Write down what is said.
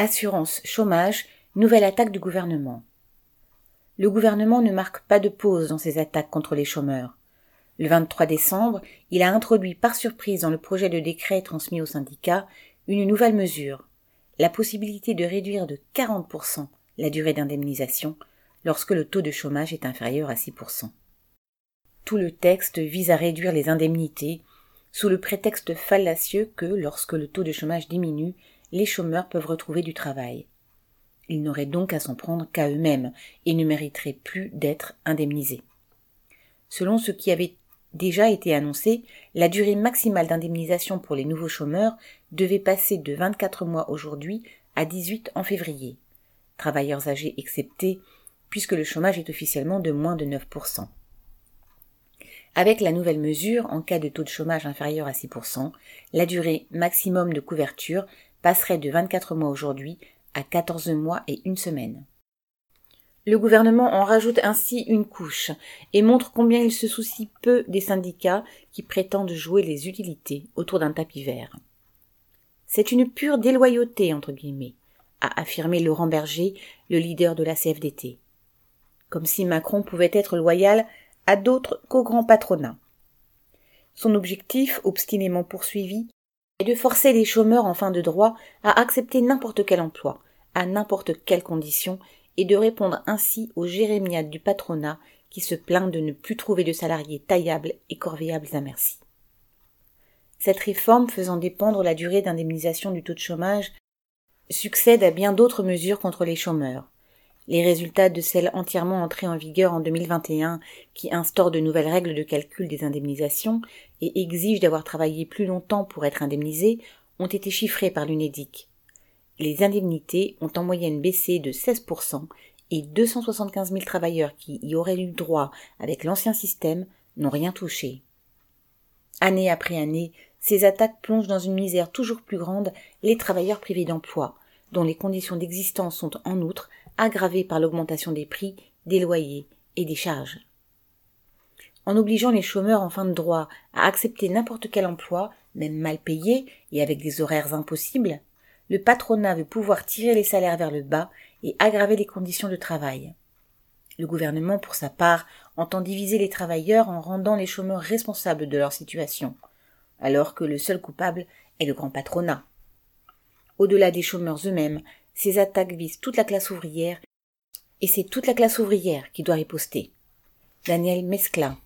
Assurance chômage, nouvelle attaque du gouvernement. Le gouvernement ne marque pas de pause dans ses attaques contre les chômeurs. Le 23 décembre, il a introduit par surprise dans le projet de décret transmis aux syndicats une nouvelle mesure, la possibilité de réduire de 40% la durée d'indemnisation lorsque le taux de chômage est inférieur à 6%. Tout le texte vise à réduire les indemnités sous le prétexte fallacieux que, lorsque le taux de chômage diminue, les chômeurs peuvent retrouver du travail. Ils n'auraient donc à s'en prendre qu'à eux-mêmes et ne mériteraient plus d'être indemnisés. Selon ce qui avait déjà été annoncé, la durée maximale d'indemnisation pour les nouveaux chômeurs devait passer de 24 mois aujourd'hui à 18 en février, travailleurs âgés exceptés, puisque le chômage est officiellement de moins de 9%. Avec la nouvelle mesure, en cas de taux de chômage inférieur à 6%, la durée maximum de couverture passerait de 24 mois aujourd'hui à 14 mois et une semaine. Le gouvernement en rajoute ainsi une couche et montre combien il se soucie peu des syndicats qui prétendent jouer les utilités autour d'un tapis vert. C'est une pure déloyauté, entre guillemets, a affirmé Laurent Berger, le leader de la CFDT. Comme si Macron pouvait être loyal à d'autres qu'au grand patronat. Son objectif, obstinément poursuivi, est de forcer les chômeurs en fin de droit à accepter n'importe quel emploi, à n'importe quelle condition, et de répondre ainsi aux jérémiades du patronat qui se plaint de ne plus trouver de salariés taillables et corvéables à merci. Cette réforme faisant dépendre la durée d'indemnisation du taux de chômage succède à bien d'autres mesures contre les chômeurs. Les résultats de celle entièrement entrée en vigueur en 2021 qui instaure de nouvelles règles de calcul des indemnisations et exige d'avoir travaillé plus longtemps pour être indemnisé ont été chiffrés par l'UNEDIC. Les indemnités ont en moyenne baissé de 16% et 275 000 travailleurs qui y auraient eu droit avec l'ancien système n'ont rien touché. Année après année, ces attaques plongent dans une misère toujours plus grande les travailleurs privés d'emploi, dont les conditions d'existence sont en outre aggravées par l'augmentation des prix, des loyers et des charges. En obligeant les chômeurs en fin de droit à accepter n'importe quel emploi, même mal payé et avec des horaires impossibles, le patronat veut pouvoir tirer les salaires vers le bas et aggraver les conditions de travail. Le gouvernement, pour sa part, entend diviser les travailleurs en rendant les chômeurs responsables de leur situation, alors que le seul coupable est le grand patronat. Au-delà des chômeurs eux-mêmes, ces attaques visent toute la classe ouvrière, et c'est toute la classe ouvrière qui doit riposter. Daniel Mesclin,